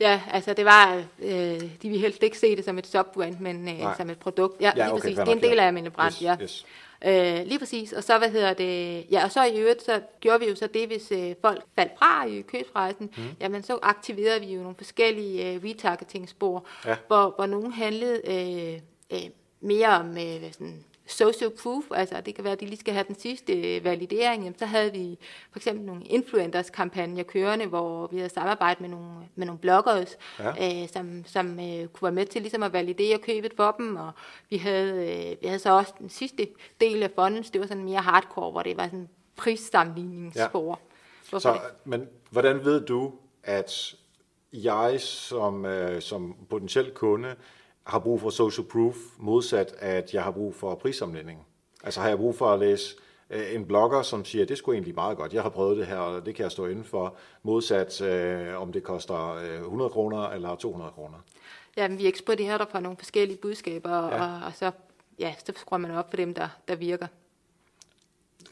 Ja, altså det var, øh, de ville helst ikke se det som et subbrand, men øh, Nej. som et produkt. Ja, Ja, lige okay, præcis. Det er en del af almindelig brand, Yes, ja. yes. Øh, lige præcis. Og så, hvad hedder det, ja, og så i øvrigt, så gjorde vi jo så det, hvis øh, folk faldt fra i købsrejsen, mm. jamen så aktiverede vi jo nogle forskellige øh, retargeting-spor, Ja. hvor, hvor nogle handlede øh, øh, mere om øh, sådan social proof, altså det kan være, at de lige skal have den sidste øh, validering, jamen, så havde vi for eksempel nogle influencers kampagner kørende, hvor vi havde samarbejdet med nogle, med nogle bloggers, ja. øh, som, som øh, kunne være med til ligesom at validere købet for dem, og vi havde, øh, vi havde så også den sidste del af fonden, det var sådan mere hardcore, hvor det var sådan prissammenligningsspor. Ja. Så, men hvordan ved du, at jeg som, øh, som potentiel kunde har brug for social proof, modsat at jeg har brug for prissammenligning. Altså har jeg brug for at læse øh, en blogger, som siger, det skulle egentlig meget godt, jeg har prøvet det her, og det kan jeg stå inden for, modsat øh, om det koster øh, 100 kroner eller 200 kroner. Ja, vi eksporterer fra nogle forskellige budskaber, ja. og, og så, ja, så skruer man op for dem, der, der virker.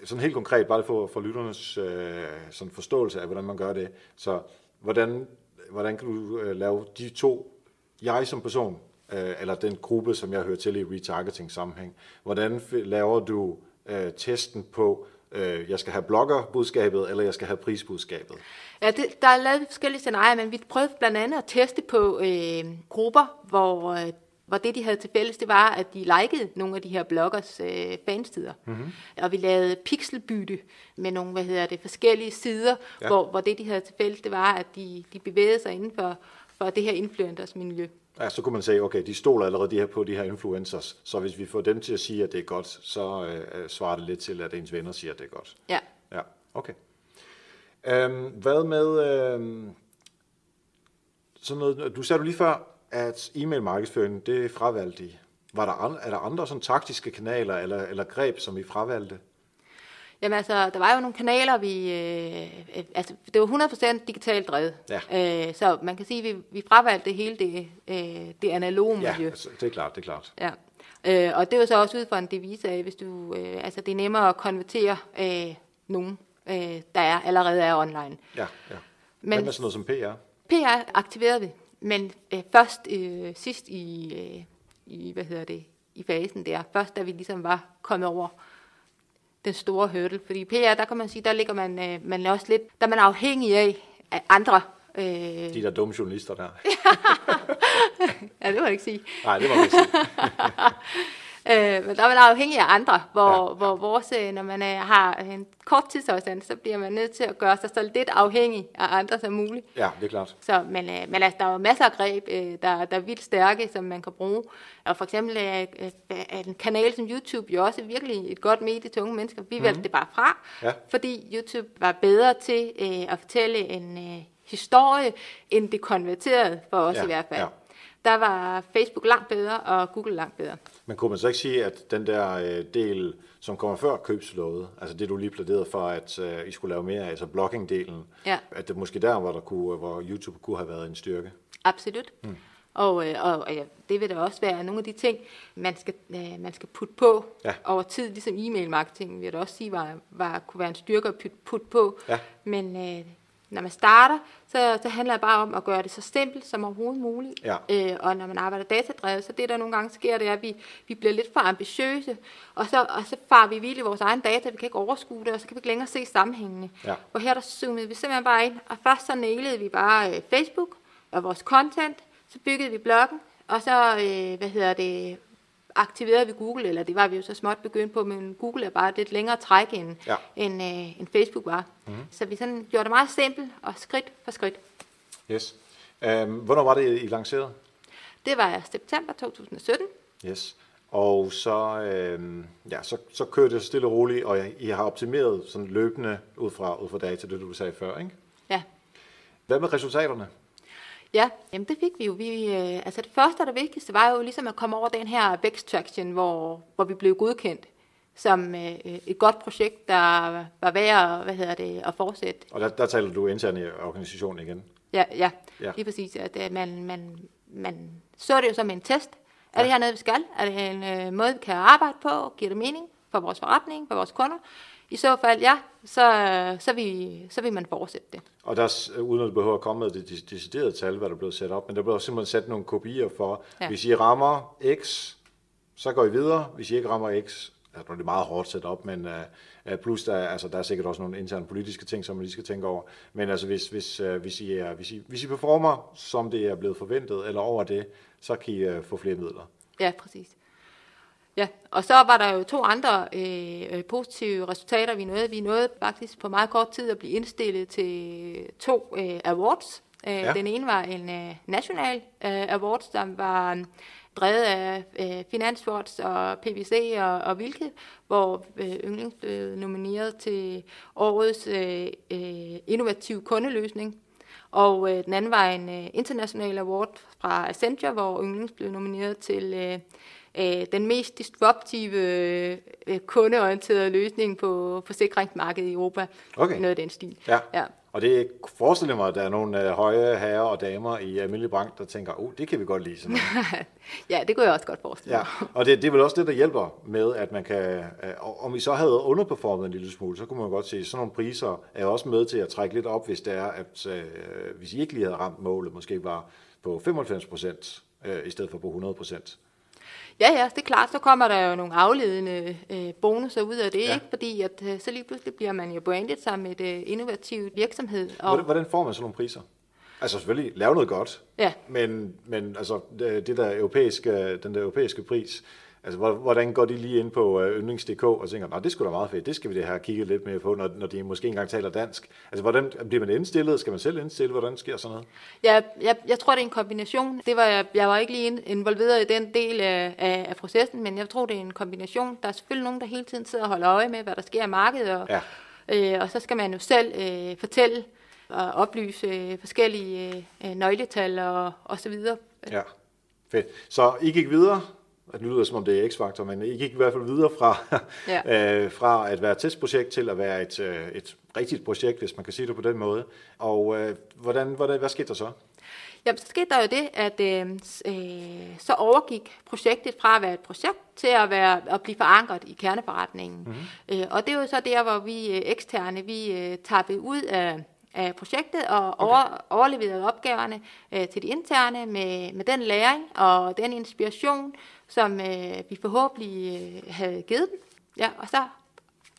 Sådan helt konkret, bare for, for lytternes øh, sådan forståelse af, hvordan man gør det. Så hvordan, hvordan kan du øh, lave de to, jeg som person, øh, eller den gruppe, som jeg hører til i retargeting sammenhæng. Hvordan laver du øh, testen på, øh, jeg skal have bloggerbudskabet, eller jeg skal have prisbudskabet? Ja, det, der er lavet forskellige scenarier, men vi prøvede blandt andet at teste på øh, grupper, hvor, øh, hvor det, de havde til fælles, det var, at de likede nogle af de her bloggers øh, fanstider. Mm-hmm. Og vi lavede pixelbytte med nogle, hvad hedder det, forskellige sider, ja. hvor, hvor det, de havde til fælles, det var, at de, de bevægede sig inden for, for det her influencers miljø. Ja, så kunne man sige, okay, de stoler allerede de her på de her influencers, så hvis vi får dem til at sige, at det er godt, så øh, svarer det lidt til, at ens venner siger, at det er godt. Ja. Ja, okay. Øhm, hvad med øhm, sådan noget, du sagde du lige før, at e-mail markedsføring, det er fravalgt i. Var der andre, er der andre sådan taktiske kanaler eller, eller greb, som I fravalgte? Jamen altså, der var jo nogle kanaler, vi... Øh, øh altså, det var 100% digitalt drevet. Ja. Øh, så man kan sige, at vi, vi fravalgte det hele det, øh, det analoge miljø. Ja, altså, det er klart, det er klart. Ja. Øh, og det var så også ud fra en devise af, hvis du... Øh, altså, det er nemmere at konvertere øh, nogen, øh, der er, allerede er online. Ja, ja. Men, Hvad med sådan noget som PR? PR aktiverede vi, men øh, først øh, sidst i, øh, i, hvad hedder det, i fasen der, først da vi ligesom var kommet over den store hurdle. Fordi PR, der kan man sige, der ligger man, øh, man også lidt, der er man afhængig af, af andre. Øh... De der dumme journalister der. <laughs> ja, det må jeg ikke sige. Nej, det må jeg ikke sige. <laughs> Øh, men der er man afhængig af andre, hvor, ja. hvor vores, øh, når man er, øh, har en kort tidsafstand, så bliver man nødt til at gøre sig så lidt afhængig af andre som muligt. Ja, det er klart. Så, men, øh, men altså, der er jo masser af greb, øh, der, der er vildt stærke, som man kan bruge. Og for eksempel øh, er en kanal som YouTube jo også virkelig et godt medie til unge mennesker. Vi mm-hmm. det bare fra, ja. fordi YouTube var bedre til øh, at fortælle en øh, historie, end det konverterede for os ja, i hvert fald. Ja der var Facebook langt bedre, og Google langt bedre. Men kunne man så ikke sige, at den der øh, del, som kommer før købslåget, altså det du lige plæderede for, at uh, I skulle lave mere, altså blogging-delen, ja. at det måske der, hvor, der kunne, hvor YouTube kunne have været en styrke? Absolut. Hmm. Og, øh, og, og ja, det vil da også være nogle af de ting, man skal, øh, man skal putte på ja. over tid, ligesom e-mail marketing, vil jeg da også sige, var, var, kunne være en styrke at putte, putte på. Ja. Men øh, når man starter, så, så handler det bare om at gøre det så simpelt som overhovedet muligt. Ja. Øh, og når man arbejder datadrevet, så det der nogle gange sker, det er, at vi, vi bliver lidt for ambitiøse, og så, og så farer vi vildt i vores egen data, vi kan ikke overskue det, og så kan vi ikke længere se sammenhængene. Ja. Og her der zoomede vi simpelthen bare ind, og først så nailede vi bare øh, Facebook og vores content, så byggede vi bloggen, og så, øh, hvad hedder det, aktiverede vi Google, eller det var vi jo så småt begyndt på, men Google er bare lidt længere træk, end, ja. end, øh, end Facebook var. Mm. Så vi sådan gjorde det meget simpelt, og skridt for skridt. Yes. Um, hvornår var det, I lancerede? Det var september 2017. Yes. Og så, øhm, ja, så, så kørte det stille og roligt, og I har optimeret sådan løbende ud fra, ud fra data, det du sagde før, ikke? Ja. Hvad med resultaterne? Ja, jamen det fik vi jo. Vi, øh, altså det første og det vigtigste var jo ligesom at komme over den her vækst traction, hvor, hvor vi blev godkendt som øh, et godt projekt, der var værd at, hvad hedder det, at fortsætte. Og der, der taler du internt i organisationen igen? Ja, ja, ja. lige præcis. At, at man, man, man så det jo som en test. Er ja. det her noget, vi skal? Er det en øh, måde, vi kan arbejde på? Giver det mening for vores forretning, for vores kunder? I så fald, ja, så, så, vil, så vil man fortsætte det. Og der, uden at behøver at komme med det deciderede tal, hvad der blev sat op, men der blev simpelthen sat nogle kopier for, ja. hvis I rammer X, så går I videre. Hvis I ikke rammer X, altså det er meget hårdt sat op, men uh, plus der, altså, der er sikkert også nogle interne politiske ting, som man lige skal tænke over. Men altså hvis, hvis, uh, hvis, I, er, hvis, I, hvis I performer, som det er blevet forventet, eller over det, så kan I uh, få flere midler. Ja, præcis. Ja, og så var der jo to andre øh, positive resultater, vi nåede. Vi nåede faktisk på meget kort tid at blive indstillet til to øh, awards. Øh, ja. Den ene var en øh, national øh, award, som var øh, drevet af øh, Finansfords og PVC og, og Vilke, hvor øh, Yndlings blev nomineret til årets øh, øh, innovativ kundeløsning. Og øh, den anden var en øh, international award fra Accenture, hvor Yndlings blev nomineret til øh, øh, den mest disruptive øh, kundeorienterede løsning på forsikringsmarkedet i Europa. Okay. Noget af den stil. Ja. ja. Og det forestiller mig, at der er nogle øh, høje herrer og damer i almindelig branche, der tænker, oh, det kan vi godt lide. Sådan <laughs> ja, det kunne jeg også godt forestille mig. Ja. Og det, det er vel også det, der hjælper med, at man kan, øh, om vi så havde underperformet en lille smule, så kunne man godt se, at sådan nogle priser er også med til at trække lidt op, hvis det er, at øh, hvis I ikke lige havde ramt målet, måske var på 95 procent, øh, i stedet for på 100 procent. Ja, ja, det er klart, så kommer der jo nogle afledende øh, bonusser ud af det, ja. ikke? fordi at, øh, så lige pludselig bliver man jo brandet som et øh, innovativt virksomhed. Og hvordan, hvordan får man sådan nogle priser? Altså selvfølgelig lave noget godt, ja. men, men altså, det, det der europæiske, den der europæiske pris, Altså, hvordan går de lige ind på øh, yndlings.dk og tænker, at det skulle da meget fedt, det skal vi det her kigge lidt mere på, når, når de måske engang taler dansk. Altså, hvordan bliver man indstillet? Skal man selv indstille? Hvordan sker sådan noget? Ja, jeg, jeg tror, det er en kombination. Det var, jeg, jeg var ikke lige involveret i den del af, af, af processen, men jeg tror, det er en kombination. Der er selvfølgelig nogen, der hele tiden sidder og holder øje med, hvad der sker i markedet, og, ja. øh, og så skal man jo selv øh, fortælle og oplyse øh, forskellige øh, nøgletal og, og så videre. Ja, fedt. Så I gik videre det lyder som om det er X-faktor, men I gik i hvert fald videre fra, ja. <laughs> øh, fra at være et testprojekt til at være et, øh, et rigtigt projekt, hvis man kan sige det på den måde. Og øh, hvordan, hvordan, hvad skete der så? Jamen, så skete der jo det, at øh, øh, så overgik projektet fra at være et projekt til at, være, at blive forankret i kerneforretningen. Mm-hmm. Øh, og det er jo så der, hvor vi øh, eksterne, vi øh, tappede ud af af projektet og okay. over, overleverede opgaverne øh, til de interne med, med den læring og den inspiration, som øh, vi forhåbentlig øh, havde givet dem. Ja, og så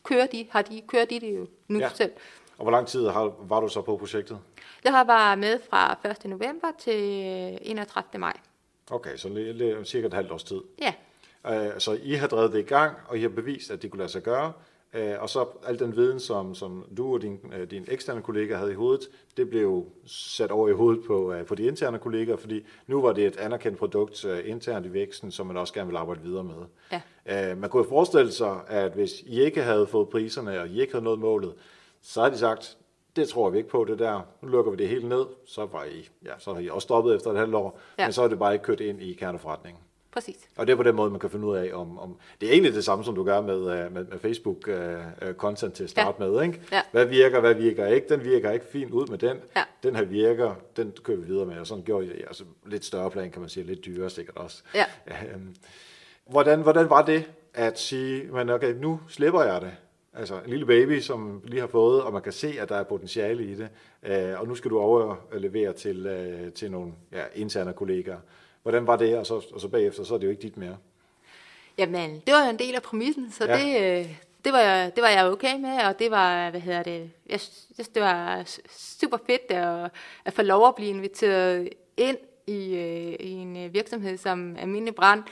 kører de, har de, kører de det jo nu ja. selv. Og hvor lang tid har, var du så på projektet? Jeg har været med fra 1. november til 31. maj. Okay, så det cirka et halvt års tid. Ja. Uh, så I har drevet det i gang, og I har bevist, at det kunne lade sig gøre. Øh, og så al den viden, som, som du og din, øh, din eksterne kollega havde i hovedet, det blev sat over i hovedet på, øh, på de interne kolleger, fordi nu var det et anerkendt produkt internt i væksten, som man også gerne vil arbejde videre med. Ja. Man kunne forestille sig, at hvis I ikke havde fået priserne, og I ikke havde nået målet, så havde de sagt, det tror vi ikke på det der, nu lukker vi det helt ned, så, var I, ja, så har I også stoppet efter et halvt år, ja. men så er det bare ikke kørt ind i kerneforretningen. Præcis. Og det er på den måde, man kan finde ud af, om, om det er egentlig det samme, som du gør med, øh, med, med Facebook-content uh, til at starte ja. med. Ikke? Ja. Hvad virker, hvad virker ikke? Den virker ikke fint ud med den. Ja. Den her virker, den kører vi videre med. Og sådan gjorde jeg altså lidt større plan, kan man sige, lidt dyrere sikkert også. Ja. Øhm, hvordan, hvordan var det at sige, men okay, nu slipper jeg det? Altså en lille baby, som lige har fået, og man kan se, at der er potentiale i det. Øh, og nu skal du overlevere til, øh, til nogle ja, interne kollegaer. Hvordan var det, og så, og så bagefter, så er det jo ikke dit mere? Jamen, det var jo en del af præmissen, så ja. det, øh, det, var jeg, det var jeg okay med, og det var, hvad hedder det, jeg synes, det var super fedt at, at få lov at blive inviteret ind i, øh, i en øh, virksomhed som Almindelig Brand,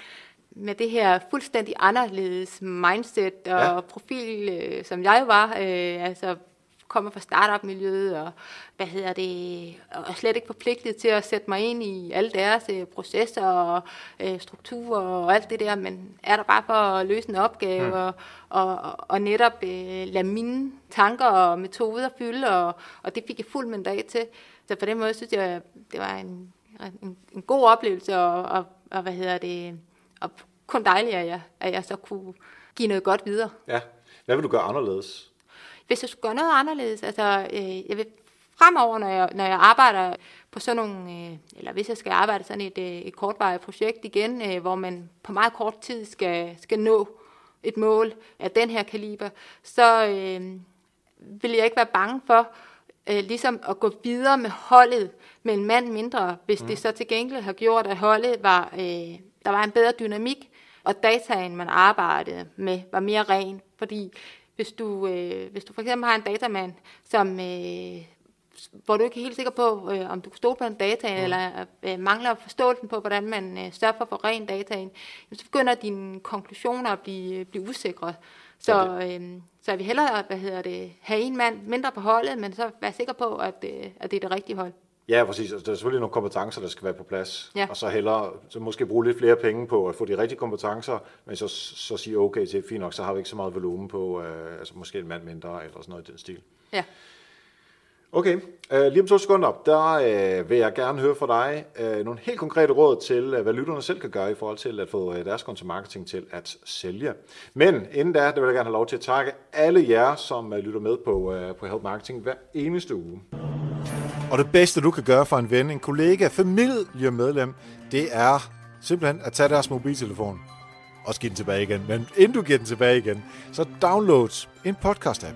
med det her fuldstændig anderledes mindset og ja. profil, som jeg var. Øh, altså kommer fra startup-miljøet, og hvad hedder det, og slet ikke forpligtet til at sætte mig ind i alle deres øh, processer og øh, strukturer og alt det der, men er der bare for at løse en opgave mm. og, og, og netop øh, lade mine tanker og metoder fylde, og, og det fik jeg fuld mandat til. Så på den måde synes jeg, det var en, en, en god oplevelse, og, og, og hvad hedder det, og kun dejligt, at jeg, at jeg så kunne give noget godt videre. Ja. Hvad vil du gøre anderledes? Hvis jeg skulle gøre noget anderledes, altså øh, jeg vil fremover, når jeg, når jeg arbejder på sådan nogle, øh, eller hvis jeg skal arbejde sådan et, øh, et kortvarigt projekt igen, øh, hvor man på meget kort tid skal, skal nå et mål af den her kaliber, så øh, vil jeg ikke være bange for øh, ligesom at gå videre med holdet med en mand mindre, hvis mm. det så til gengæld har gjort, at holdet var, øh, der var en bedre dynamik, og dataen, man arbejdede med, var mere ren. Fordi hvis du, øh, hvis du for eksempel har en datamand, som, øh, hvor du ikke er helt sikker på, øh, om du kan stole på en data, mm. eller øh, mangler forståelsen på, hvordan man øh, sørger for at få ren dataen, så begynder dine konklusioner at blive, blive usikre. Så, øh, så vi hellere hvad hedder det, have en mand mindre på holdet, men så være sikker på, at, øh, at det er det rigtige hold. Ja, præcis. Altså, der er selvfølgelig nogle kompetencer, der skal være på plads. Ja. Og så hellere så måske bruge lidt flere penge på at få de rigtige kompetencer, men så, så sige okay til, fint nok, så har vi ikke så meget volumen på, øh, altså måske en mand mindre eller sådan noget i den stil. Ja. Okay, uh, lige om to sekunder, der uh, vil jeg gerne høre fra dig uh, nogle helt konkrete råd til, uh, hvad lytterne selv kan gøre i forhold til at få uh, deres marketing til at sælge. Men inden da, der vil jeg gerne have lov til at takke alle jer, som uh, lytter med på, uh, på Help Marketing hver eneste uge. Og det bedste, du kan gøre for en ven, en kollega, familiemedlem, det er simpelthen at tage deres mobiltelefon og give den tilbage igen. Men inden du giver den tilbage igen, så download en podcast-app.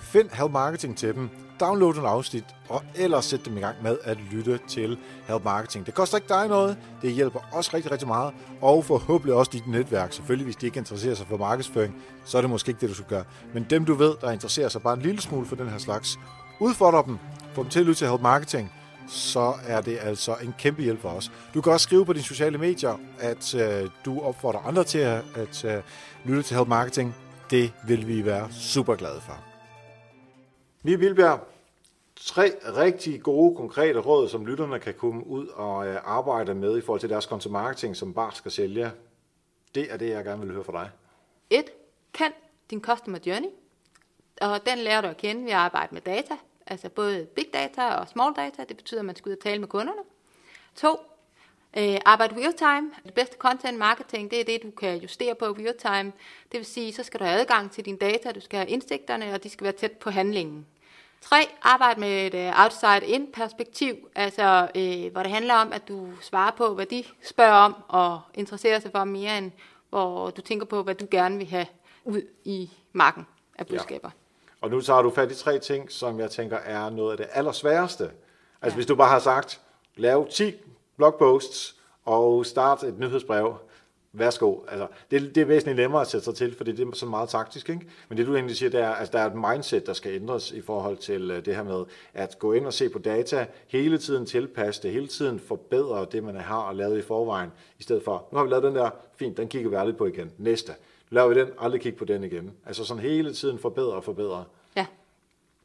Find Help Marketing til dem, download en afsnit, og ellers sæt dem i gang med at lytte til Help Marketing. Det koster ikke dig noget, det hjælper os rigtig, rigtig meget, og forhåbentlig også dit netværk. Selvfølgelig, hvis de ikke interesserer sig for markedsføring, så er det måske ikke det, du skal gøre. Men dem, du ved, der interesserer sig bare en lille smule for den her slags, udfordrer dem, få dem til at lytte til Help Marketing, så er det altså en kæmpe hjælp for os. Du kan også skrive på dine sociale medier, at øh, du opfordrer andre til at, at øh, lytte til Help Marketing. Det vil vi være super glade for. Mie Vilbjerg, tre rigtig gode, konkrete råd, som lytterne kan komme ud og øh, arbejde med i forhold til deres marketing, som bare skal sælge. Det er det, jeg gerne vil høre fra dig. Et, kend din customer journey, og den lærer du at kende ved at arbejde med data, altså både big data og small data, det betyder, at man skal ud og tale med kunderne. To, øh, arbejde real time. Det bedste content marketing, det er det, du kan justere på real time. Det vil sige, så skal du have adgang til dine data, du skal have indsigterne, og de skal være tæt på handlingen. 3. Arbejde med et uh, outside-in perspektiv, altså øh, hvor det handler om, at du svarer på, hvad de spørger om, og interesserer sig for mere end, hvor du tænker på, hvad du gerne vil have ud i marken af budskaber. Ja. Og nu tager du fat i tre ting, som jeg tænker er noget af det allersværeste. Altså ja. hvis du bare har sagt, lav 10 blogposts og start et nyhedsbrev, værsgo. Altså, det, det er væsentligt nemmere at sætte sig til, fordi det er så meget taktisk. Ikke? Men det du egentlig siger, det er, at altså, der er et mindset, der skal ændres i forhold til uh, det her med at gå ind og se på data, hele tiden tilpasse det, hele tiden forbedre det, man har og lavet i forvejen, i stedet for, nu har vi lavet den der, fint, den kigger vi aldrig på igen. Næste. Laver vi den, aldrig kigge på den igen. Altså sådan hele tiden forbedre og forbedre. Ja.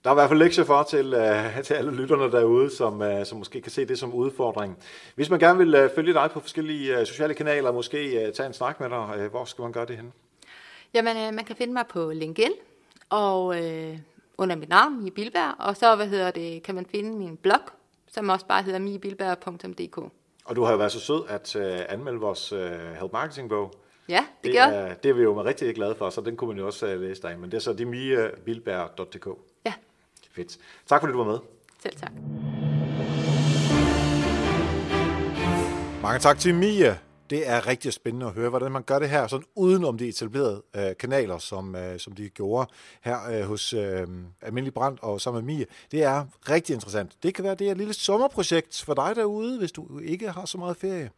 Der er i hvert fald lektier for til, uh, til alle lytterne derude, som, uh, som måske kan se det som udfordring. Hvis man gerne vil uh, følge dig på forskellige uh, sociale kanaler, måske uh, tage en snak med dig, uh, hvor skal man gøre det hen? Jamen, uh, man kan finde mig på LinkedIn, og uh, under mit navn, Mie Bilberg, og så hvad hedder det, kan man finde min blog, som også bare hedder miebilberg.dk. Og du har jo været så sød at uh, anmelde vores uh, Help Marketing bog. Ja, det, det gør er, Det er vi jo rigtig glade for, så den kunne man jo også uh, læse dig. Men det er så demiebilberg.dk. Ja. Fedt. Tak fordi du var med. Selv tak. Mange tak til Mia. Det er rigtig spændende at høre, hvordan man gør det her, sådan uden om de etablerede øh, kanaler, som, øh, som de gjorde her øh, hos øh, Almindelig Brand og sammen med Mie. Det er rigtig interessant. Det kan være, det er et lille sommerprojekt for dig derude, hvis du ikke har så meget ferie.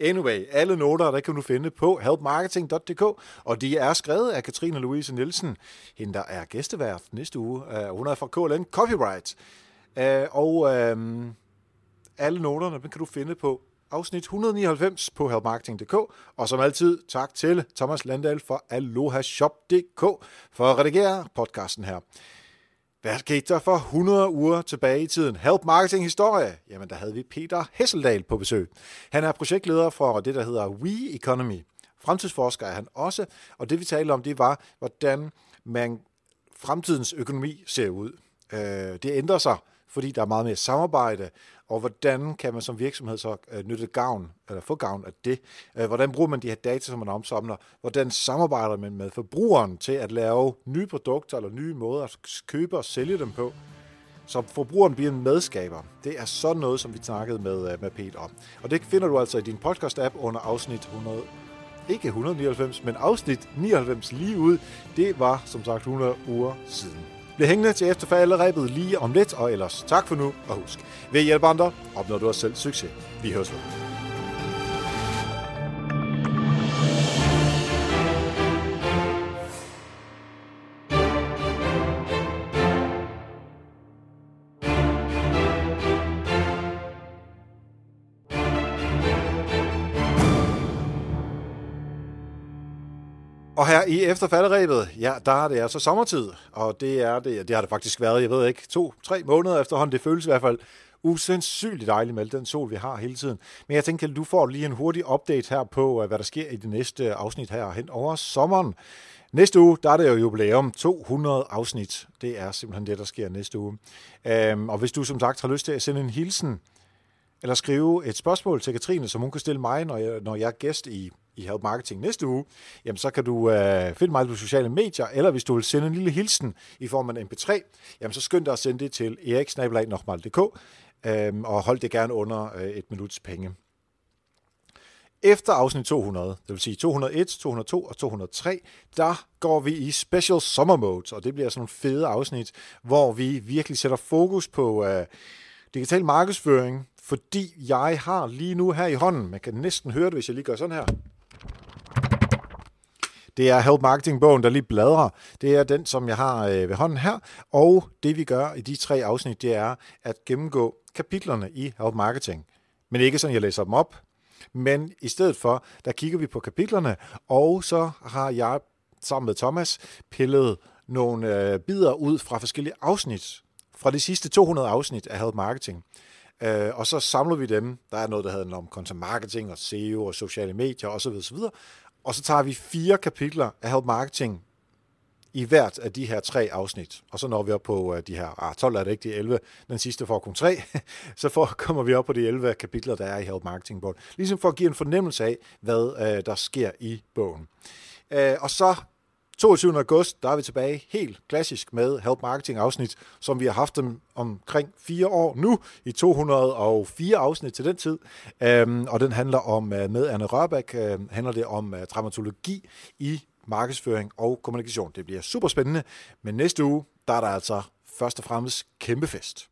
Anyway, alle noter, der kan du finde på helpmarketing.dk, og de er skrevet af Katrine Louise Nielsen, hende der er gæstevært næste uge. Uh, hun er fra KLN Copyright. Uh, og uh, alle noterne kan du finde på afsnit 199 på helpmarketing.dk. Og som altid, tak til Thomas Landahl for alohashop.dk for at redigere podcasten her. Hvad skete der for 100 uger tilbage i tiden? Help Marketing Historie. Jamen, der havde vi Peter Hesseldal på besøg. Han er projektleder for det, der hedder We Economy. Fremtidsforsker er han også, og det vi talte om, det var, hvordan man fremtidens økonomi ser ud. Øh, det ændrer sig, fordi der er meget mere samarbejde, og hvordan kan man som virksomhed så øh, nytte gavn, eller få gavn af det? Øh, hvordan bruger man de her data, som man omsamler? Hvordan samarbejder man med forbrugeren til at lave nye produkter eller nye måder at købe og sælge dem på? Så forbrugeren bliver en medskaber. Det er sådan noget, som vi snakkede med, øh, med Peter om. Og det finder du altså i din podcast-app under afsnit 100, ikke 199, men afsnit 99 lige ud. Det var som sagt 100 uger siden. Bliv hængende til efterfalderæbet lige om lidt, og ellers tak for nu, og husk, ved hjælp andre, opnår du også selv succes. Vi høres ved. I efterfalderæbet, ja, der er det altså sommertid, og det er det, det har det faktisk været, jeg ved ikke, to-tre måneder efterhånden, det føles i hvert fald usandsynligt dejligt med den sol, vi har hele tiden. Men jeg tænker, du får lige en hurtig update her på, øh, hvad der sker i det næste øh, afsnit her hen over sommeren. Næste uge, der er det jo jubilæum, 200 afsnit. Det er simpelthen det, der sker næste uge. Øhm, og hvis du som sagt har lyst til at sende en hilsen, eller skrive et spørgsmål til Katrine, som hun kan stille mig, når jeg, når jeg er gæst i, i Help Marketing næste uge, jamen så kan du øh, finde mig på sociale medier, eller hvis du vil sende en lille hilsen i form af en mp3, jamen så skynd dig at sende det til eriksnabelag.dk, øh, og hold det gerne under øh, et minuts penge. Efter afsnit 200, det vil sige 201, 202 og 203, der går vi i special summer mode, og det bliver sådan nogle fede afsnit, hvor vi virkelig sætter fokus på øh, digital markedsføring, fordi jeg har lige nu her i hånden, man kan næsten høre det, hvis jeg lige gør sådan her. Det er Help Marketing-bogen, der lige bladrer. Det er den, som jeg har øh, ved hånden her. Og det vi gør i de tre afsnit, det er at gennemgå kapitlerne i Help Marketing. Men ikke sådan, jeg læser dem op. Men i stedet for, der kigger vi på kapitlerne, og så har jeg sammen med Thomas pillet nogle øh, bidder ud fra forskellige afsnit. Fra de sidste 200 afsnit af Help Marketing. Øh, og så samler vi dem. Der er noget, der handler om content marketing og SEO og sociale medier osv. osv. Og så tager vi fire kapitler af Help Marketing i hvert af de her tre afsnit. Og så når vi op på øh, de her, ah, 12 er det ikke, de 11, den sidste får kun tre, <laughs> så for, kommer vi op på de 11 kapitler, der er i Help Marketing bogen. Ligesom for at give en fornemmelse af, hvad øh, der sker i bogen. Uh, og så 22. august, der er vi tilbage helt klassisk med Help Marketing afsnit, som vi har haft dem omkring fire år nu, i 204 afsnit til den tid. Um, og den handler om, øh, med Anne Rørbæk, uh, øh, handler det om øh, uh, dramaturgi i markedsføring og kommunikation. Det bliver super spændende, men næste uge, der er der altså først og fremmest kæmpe fest.